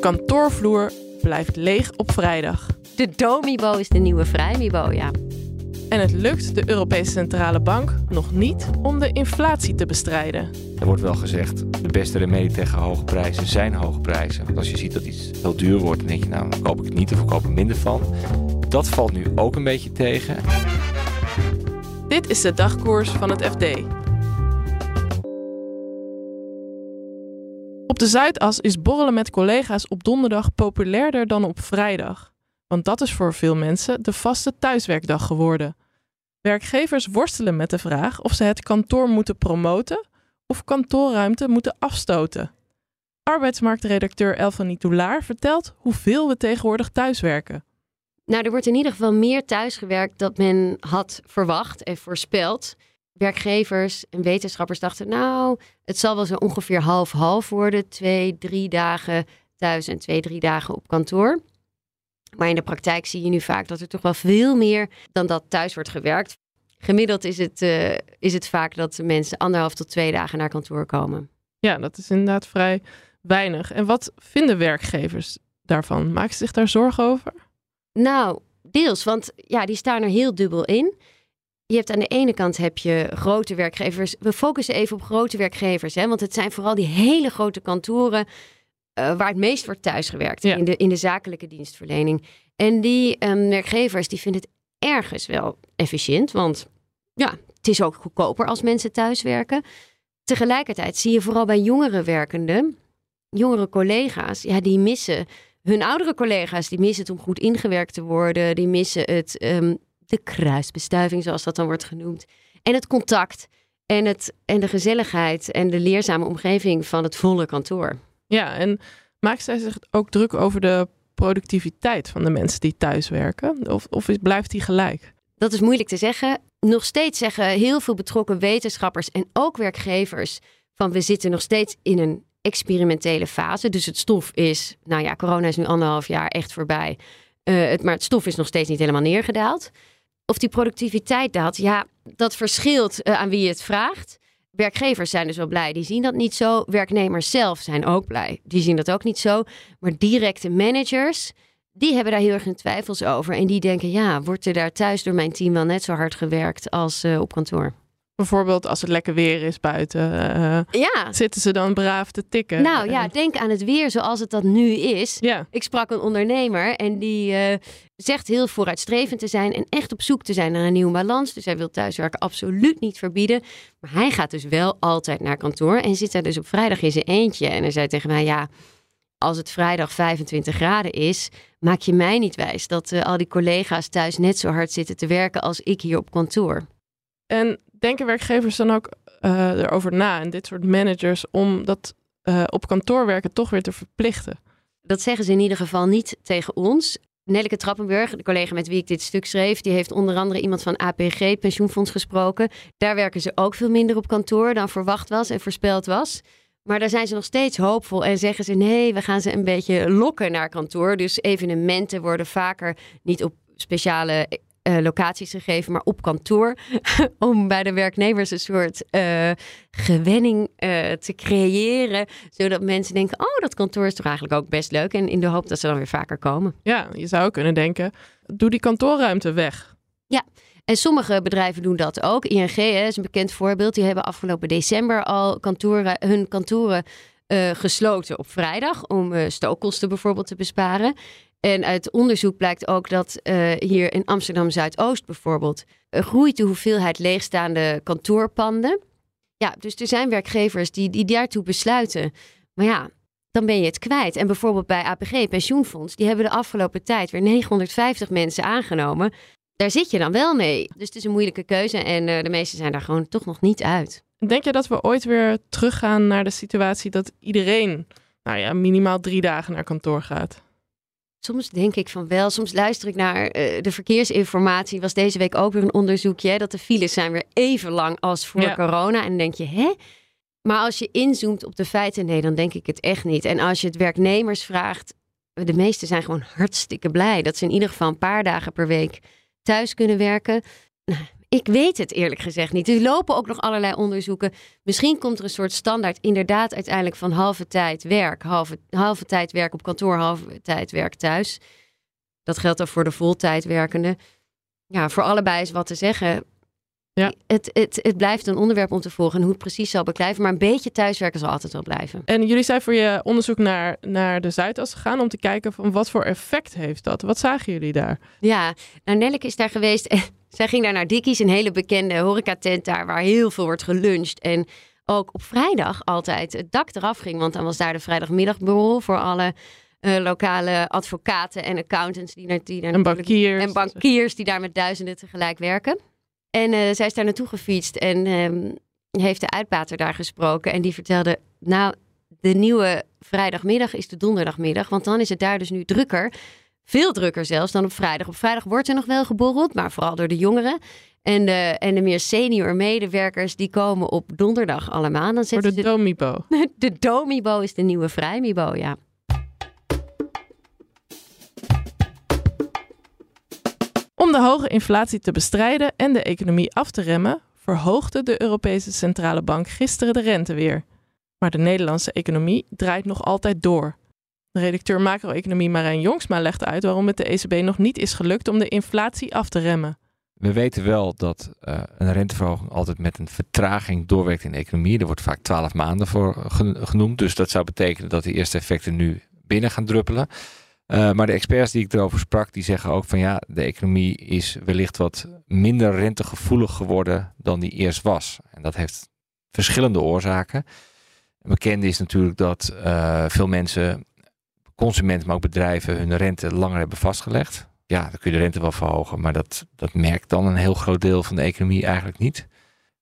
Kantoorvloer blijft leeg op vrijdag. De Domibo is de nieuwe Vrijmibo, ja. En het lukt de Europese Centrale Bank nog niet om de inflatie te bestrijden. Er wordt wel gezegd, de beste remedie tegen hoge prijzen zijn hoge prijzen. Want als je ziet dat iets heel duur wordt, dan denk je, nou, dan koop ik het niet of ik koop er minder van. Dat valt nu ook een beetje tegen. Dit is de dagkoers van het FD. Op de Zuidas is borrelen met collega's op donderdag populairder dan op vrijdag. Want dat is voor veel mensen de vaste thuiswerkdag geworden. Werkgevers worstelen met de vraag of ze het kantoor moeten promoten of kantoorruimte moeten afstoten. Arbeidsmarktredacteur Elfanie Toulaar vertelt hoeveel we tegenwoordig thuiswerken. Nou, er wordt in ieder geval meer thuisgewerkt dan men had verwacht en voorspeld. Werkgevers en wetenschappers dachten, nou, het zal wel zo ongeveer half-half worden. Twee, drie dagen thuis en twee, drie dagen op kantoor. Maar in de praktijk zie je nu vaak dat er toch wel veel meer dan dat thuis wordt gewerkt. Gemiddeld is het, uh, is het vaak dat mensen anderhalf tot twee dagen naar kantoor komen. Ja, dat is inderdaad vrij weinig. En wat vinden werkgevers daarvan? Maken ze zich daar zorgen over? Nou, deels, want ja, die staan er heel dubbel in. Je hebt aan de ene kant heb je grote werkgevers. We focussen even op grote werkgevers, hè, want het zijn vooral die hele grote kantoren uh, waar het meest wordt thuisgewerkt in, de, in de zakelijke dienstverlening. En die um, werkgevers die vinden het ergens wel efficiënt, want ja, het is ook goedkoper als mensen thuiswerken. Tegelijkertijd zie je vooral bij jongere werkenden, jongere collega's, ja, die missen hun oudere collega's, die missen het om goed ingewerkt te worden, die missen het, um, de kruisbestuiving, zoals dat dan wordt genoemd, en het contact en, het, en de gezelligheid en de leerzame omgeving van het volle kantoor. Ja, en maakt zij zich ook druk over de productiviteit van de mensen die thuiswerken? Of, of is, blijft die gelijk? Dat is moeilijk te zeggen. Nog steeds zeggen heel veel betrokken wetenschappers en ook werkgevers van we zitten nog steeds in een experimentele fase. Dus het stof is, nou ja, corona is nu anderhalf jaar echt voorbij. Uh, het, maar het stof is nog steeds niet helemaal neergedaald. Of die productiviteit daalt, ja, dat verschilt uh, aan wie je het vraagt. Werkgevers zijn dus wel blij, die zien dat niet zo. Werknemers zelf zijn ook blij, die zien dat ook niet zo. Maar directe managers, die hebben daar heel erg hun twijfels over. En die denken, ja, wordt er daar thuis door mijn team wel net zo hard gewerkt als uh, op kantoor? Bijvoorbeeld als het lekker weer is buiten, uh, ja. zitten ze dan braaf te tikken. Nou ja, denk aan het weer zoals het dat nu is. Ja. Ik sprak een ondernemer en die uh, zegt heel vooruitstrevend te zijn en echt op zoek te zijn naar een nieuwe balans. Dus hij wil thuiswerken absoluut niet verbieden. Maar hij gaat dus wel altijd naar kantoor en zit daar dus op vrijdag in zijn eentje. En hij zei tegen mij, ja, als het vrijdag 25 graden is, maak je mij niet wijs dat uh, al die collega's thuis net zo hard zitten te werken als ik hier op kantoor. En denken werkgevers dan ook uh, erover na en dit soort managers om dat uh, op kantoor werken toch weer te verplichten? Dat zeggen ze in ieder geval niet tegen ons. Nelleke Trappenburg, de collega met wie ik dit stuk schreef, die heeft onder andere iemand van APG, pensioenfonds, gesproken. Daar werken ze ook veel minder op kantoor dan verwacht was en voorspeld was. Maar daar zijn ze nog steeds hoopvol en zeggen ze: nee, we gaan ze een beetje lokken naar kantoor. Dus evenementen worden vaker niet op speciale uh, locaties gegeven, maar op kantoor. om bij de werknemers een soort uh, gewenning uh, te creëren. Zodat mensen denken: oh, dat kantoor is toch eigenlijk ook best leuk. En in de hoop dat ze dan weer vaker komen. Ja, je zou kunnen denken: doe die kantoorruimte weg. Ja. En sommige bedrijven doen dat ook. ING hè, is een bekend voorbeeld. Die hebben afgelopen december al kantoren, hun kantoren uh, gesloten op vrijdag. Om uh, stookkosten bijvoorbeeld te besparen. En uit onderzoek blijkt ook dat uh, hier in Amsterdam Zuidoost bijvoorbeeld groeit de hoeveelheid leegstaande kantoorpanden. Ja, dus er zijn werkgevers die, die daartoe besluiten. Maar ja, dan ben je het kwijt. En bijvoorbeeld bij APG, pensioenfonds, die hebben de afgelopen tijd weer 950 mensen aangenomen. daar zit je dan wel mee. Dus het is een moeilijke keuze en uh, de meesten zijn daar gewoon toch nog niet uit. Denk je dat we ooit weer teruggaan naar de situatie dat iedereen nou ja, minimaal drie dagen naar kantoor gaat? Soms denk ik van wel. Soms luister ik naar uh, de verkeersinformatie. Was deze week ook weer een onderzoekje. Dat de files zijn weer even lang als voor Ja. corona. En dan denk je, hè? Maar als je inzoomt op de feiten, nee, dan denk ik het echt niet. En als je het werknemers vraagt, de meesten zijn gewoon hartstikke blij dat ze in ieder geval een paar dagen per week thuis kunnen werken. Nou, ik weet het eerlijk gezegd niet. Er lopen ook nog allerlei onderzoeken. Misschien komt er een soort standaard inderdaad uiteindelijk van halve tijd werk, halve, halve tijd werk op kantoor, halve tijd werk thuis. Dat geldt ook voor de voltijd werkende. Ja, voor allebei is wat te zeggen. Ja. Het, het, het blijft een onderwerp om te volgen en hoe het precies zal beklijven. Maar een beetje thuiswerken zal altijd wel blijven. En jullie zijn voor je onderzoek naar, naar de Zuidas gegaan om te kijken van wat voor effect heeft dat? Wat zagen jullie daar? Ja, nou Nelleke is daar geweest. Zij ging daar naar Dickies, een hele bekende horecatent daar waar heel veel wordt geluncht. En ook op vrijdag altijd het dak eraf ging. Want dan was daar de vrijdagmiddagborrel voor alle eh, lokale advocaten en accountants die, naar, die daar En bankiers. en bankiers die daar met duizenden tegelijk werken. En eh, zij is daar naartoe gefietst en ehm, heeft de uitbater daar gesproken. En die vertelde, nou, de nieuwe vrijdagmiddag is de donderdagmiddag. Want dan is het daar dus nu drukker. Veel drukker zelfs dan op vrijdag. Op vrijdag wordt er nog wel geborreld, maar vooral door de jongeren. En de, en de meer senior medewerkers, die komen op donderdag allemaal. Dan Voor de ze Domibo. de Domibo is de nieuwe vrijmibo, ja. Om de hoge inflatie te bestrijden en de economie af te remmen, verhoogde de Europese Centrale Bank gisteren de rente weer. Maar de Nederlandse economie draait nog altijd door. Redacteur macro-economie Marijn Jongsma legt uit waarom het de ECB nog niet is gelukt om de inflatie af te remmen. We weten wel dat eh, een renteverhoging altijd met een vertraging doorwerkt in de economie. Er wordt vaak twaalf maanden voor gen- genoemd. Dus dat zou betekenen dat de eerste effecten nu binnen gaan druppelen. Eh, maar de experts die ik erover sprak, die zeggen ook van ja, de economie is wellicht wat minder rentegevoelig geworden dan die eerst was. En dat heeft verschillende oorzaken. Bekend is natuurlijk dat eh, veel mensen, consumenten, maar ook bedrijven, hun rente langer hebben vastgelegd. Ja, dan kun je de rente wel verhogen, maar dat, dat merkt dan een heel groot deel van de economie eigenlijk niet.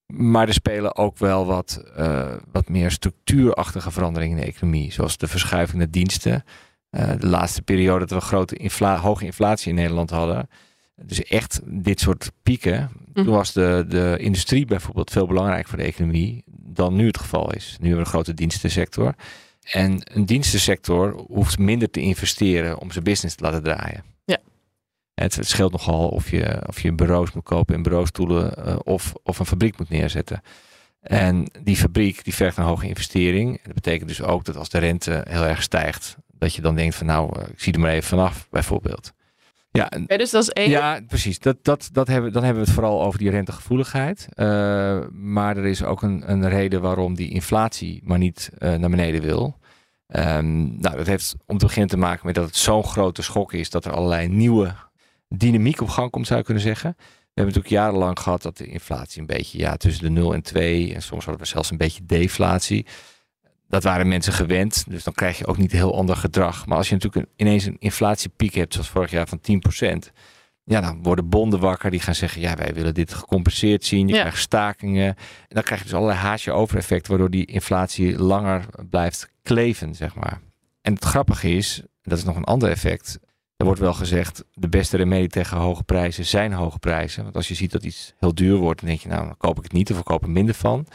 Maar er spelen ook wel wat, eh, wat meer structuurachtige veranderingen in de economie, zoals de verschuiving naar diensten. Eh, de laatste periode dat we grote infla hoge inflatie in Nederland hadden. Dus echt dit soort pieken. Mhm. Toen was de, de industrie bijvoorbeeld veel belangrijker voor de economie dan nu het geval is. Nu hebben we een grote dienstensector. En een dienstensector hoeft minder te investeren om zijn business te laten draaien. Ja. Het scheelt nogal of je, of je bureaus moet kopen en bureaustoelen eh, of, of een fabriek moet neerzetten. En die fabriek die vergt een hoge investering. Dat betekent dus ook dat als de rente heel erg stijgt, dat je dan denkt van nou, eh, ik zie er maar even vanaf, bijvoorbeeld. Ja, dus dat is één. ja, precies. Dat, dat, dat hebben, dan hebben we het vooral over die rentegevoeligheid. Eh, maar er is ook een, een reden waarom die inflatie maar niet eh, naar beneden wil. Ehm, nou, dat heeft om te beginnen te maken met dat het zo'n grote schok is dat er allerlei nieuwe dynamiek op gang komt, zou je kunnen zeggen. We hebben natuurlijk jarenlang gehad dat de inflatie een beetje ja, tussen de 0 en 2 en soms hadden we zelfs een beetje deflatie. Dat waren mensen gewend, dus dan krijg je ook niet heel ander gedrag. Maar als je natuurlijk een- ineens een inflatiepiek hebt, zoals vorig jaar van 10%, ja, dan worden bonden wakker die gaan zeggen, ja, wij willen dit gecompenseerd zien. Je Ja. krijgt stakingen. En dan krijg je dus allerlei haasje over effecten, waardoor die inflatie langer blijft kleven, zeg maar. En het grappige is, dat is nog een ander effect. Er wordt wel gezegd, de beste remedie tegen hoge prijzen zijn hoge prijzen. Want als je ziet dat iets heel duur wordt, dan denk je, nou, dan koop ik het niet of ik koop er minder van.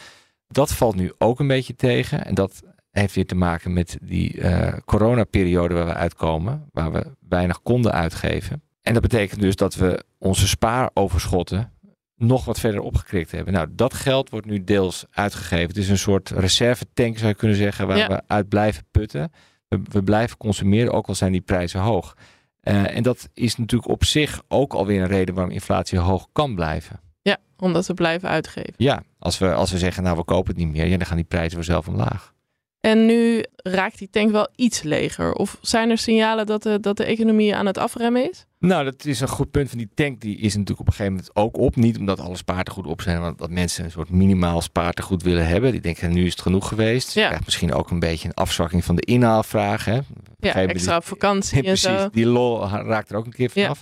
Dat valt nu ook een beetje tegen. En dat heeft weer te maken met die eh coronaperiode waar we uitkomen, waar we weinig konden uitgeven. En dat betekent dus dat we onze spaaroverschotten nog wat verder opgekrikt hebben. Nou, dat geld wordt nu deels uitgegeven. Het is een soort reservetank, zou je kunnen zeggen, waar Ja. we uit blijven putten. We, we blijven consumeren, ook al zijn die prijzen hoog. Eh, en dat is natuurlijk op zich ook alweer een reden waarom inflatie hoog kan blijven. Ja, omdat we blijven uitgeven. Ja, als we, als we zeggen, nou we kopen het niet meer, ja, dan gaan die prijzen vanzelf omlaag. En nu raakt die tank wel iets leger. Of zijn er signalen dat de, dat de economie aan het afremmen is? Nou, dat is een goed punt van die tank. Die is natuurlijk op een gegeven moment ook op. Niet omdat alle spaartegoed op zijn, maar dat mensen een soort minimaal spaartegoed willen hebben. Die denken, nu is het genoeg geweest. Ja. Je krijgt misschien ook een beetje een afzwakking van de inhaalvraag. Hè? Ja, extra op vakantie en zo. precies. Die lol raakt er ook een keer Ja.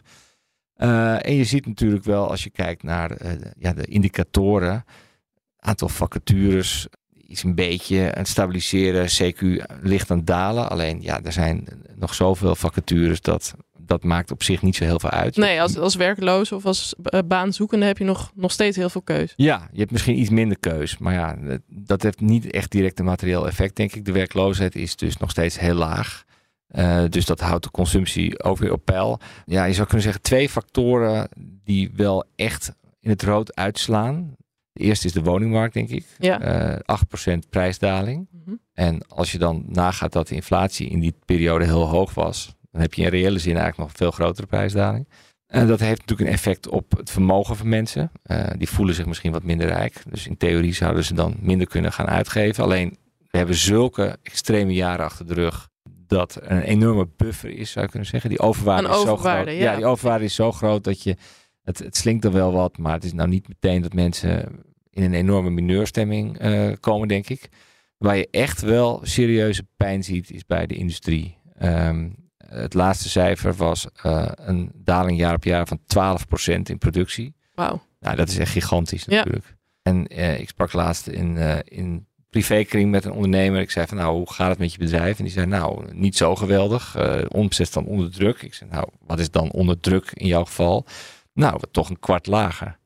Uh, en je ziet natuurlijk wel, als je kijkt naar uh, ja, de indicatoren, aantal vacatures is een beetje aan het stabiliseren. CQ ligt aan het dalen. Alleen ja, er zijn nog zoveel vacatures dat dat maakt op zich niet zo heel veel uit. Nee, als, als werkloos of als baanzoekende heb je nog, nog steeds heel veel keus. Ja, je hebt misschien iets minder keus. Maar ja, dat heeft niet echt direct een materieel effect, denk ik. De werkloosheid is dus nog steeds heel laag. Uh, dus dat houdt de consumptie ook weer op peil. Ja, je zou kunnen zeggen twee factoren die wel echt in het rood uitslaan. De eerste is de woningmarkt, denk ik. Ja. Uh, 8% prijsdaling. Mm -hmm. En als je dan nagaat dat de inflatie in die periode heel hoog was, dan heb je in reële zin eigenlijk nog een veel grotere prijsdaling. En dat heeft natuurlijk een effect op het vermogen van mensen. Uh, die voelen zich misschien wat minder rijk. Dus in theorie zouden ze dan minder kunnen gaan uitgeven. Alleen we hebben zulke extreme jaren achter de rug dat een enorme buffer is, zou je kunnen zeggen. Die overwaarde, is zo groot. Ja. ja. die overwaarde is zo groot dat je. Het, het slinkt er wel wat, maar het is nou niet meteen dat mensen in een enorme mineurstemming uh, komen, denk ik. Waar je echt wel serieuze pijn ziet, is bij de industrie. Um, het laatste cijfer was uh, een daling jaar op jaar van 12% in productie. Wauw. Nou, dat is echt gigantisch natuurlijk. Ja. En uh, ik sprak laatst in, uh, in privékring met een ondernemer. Ik zei van nou, hoe gaat het met je bedrijf? En die zei nou, niet zo geweldig. Uh, omzet dan onder druk. Ik zei nou, wat is dan onder druk in jouw geval? Nou, toch een kwart lager.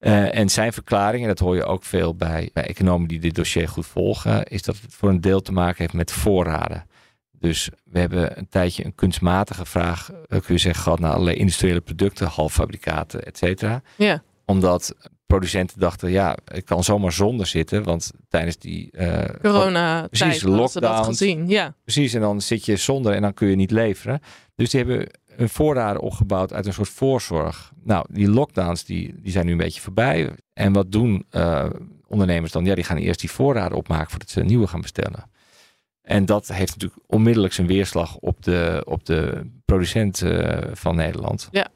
Uh, en zijn verklaring, en dat hoor je ook veel bij, bij economen die dit dossier goed volgen, is dat het voor een deel te maken heeft met voorraden. Dus we hebben een tijdje een kunstmatige vraag, kun je zeggen, gehad naar allerlei industriële producten, halffabrikaten, et cetera. Ja. Omdat producenten dachten, ja, ik kan zomaar zonder zitten, want tijdens die uh, corona precies tijd lockdown, dat gezien. Ja. Precies, en dan zit je zonder en dan kun je niet leveren. Dus die hebben een voorraden opgebouwd uit een soort voorzorg. Nou, die lockdowns die, die zijn nu een beetje voorbij. En wat doen uh, ondernemers dan? Ja, die gaan eerst die voorraden opmaken voordat ze nieuwe gaan bestellen. En dat heeft natuurlijk onmiddellijk zijn weerslag op de, op de producent uh, van Nederland. Ja.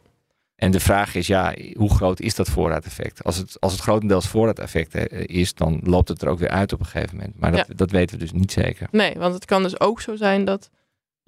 En de vraag is, ja, hoe groot is dat voorraadeffect? Als het, als het grotendeels voorraadeffect is, dan loopt het er ook weer uit op een gegeven moment. Maar dat, Ja. dat weten we dus niet zeker. Nee, want het kan dus ook zo zijn dat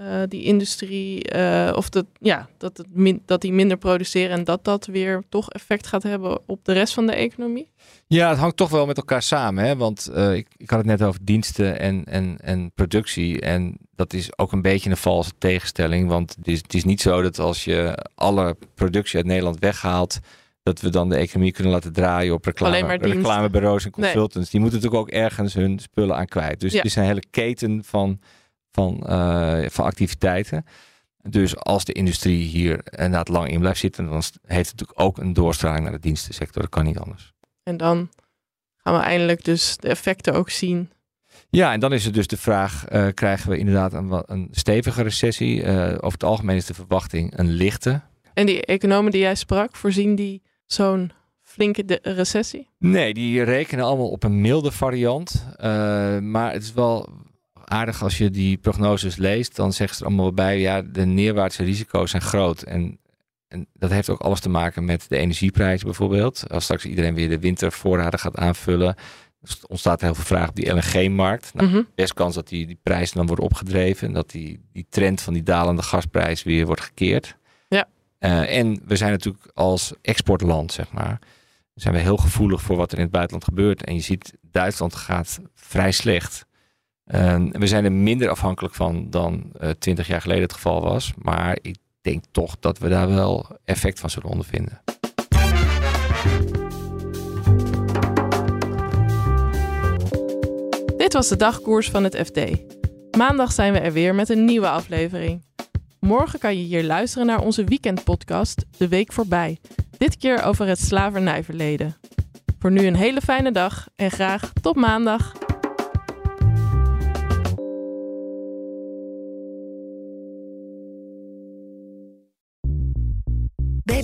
eh, die industrie, eh, of dat, ja, dat, het min, dat die minder produceren en dat dat weer toch effect gaat hebben op de rest van de economie. Ja, het hangt toch wel met elkaar samen. Hè? Want uh, ik, ik had het net over diensten en, en, en productie. En dat is ook een beetje een valse tegenstelling. Want het is, het is niet zo dat als je alle productie uit Nederland weghaalt. dat we dan de economie kunnen laten draaien op reclame, Alleen maar diensten. reclamebureaus en Nee. consultants. Die moeten natuurlijk ook ergens hun spullen aan kwijt. Dus Ja. het is een hele keten van, van, uh, van activiteiten. Dus als de industrie hier inderdaad lang in blijft zitten, dan heeft het natuurlijk ook een doorstraling naar de dienstensector. Dat kan niet anders. En dan gaan we eindelijk dus de effecten ook zien. Ja, en dan is het dus de vraag: uh, krijgen we inderdaad een, een stevige recessie? Uh, over het algemeen is de verwachting een lichte. En die economen die jij sprak, voorzien die zo'n flinke de- recessie? Nee, die rekenen allemaal op een milde variant. Uh, maar het is wel aardig als je die prognoses leest. Dan zeggen ze er allemaal bij: ja, de neerwaartse risico's zijn groot. En, en dat heeft ook alles te maken met de energieprijzen bijvoorbeeld. Als straks iedereen weer de wintervoorraden gaat aanvullen. ontstaat er heel veel vraag op die LNG-markt. Nou, Mhm. best kans dat die, die prijzen dan worden opgedreven. En dat die, die trend van die dalende gasprijs weer wordt gekeerd. Ja. Uh, en we zijn natuurlijk als exportland, zeg maar, zijn we heel gevoelig voor wat er in het buitenland gebeurt. En je ziet, Duitsland gaat vrij slecht. Uh, we zijn er minder afhankelijk van dan uh, twintig jaar geleden het geval was. Maar ik denk toch dat we daar wel effect van zullen ondervinden. Dit was de dagkoers van het FD. Maandag zijn we er weer met een nieuwe aflevering. Morgen kan je hier luisteren naar onze weekendpodcast De Week Voorbij. Dit keer over het slavernijverleden. Voor nu een hele fijne dag en graag tot maandag.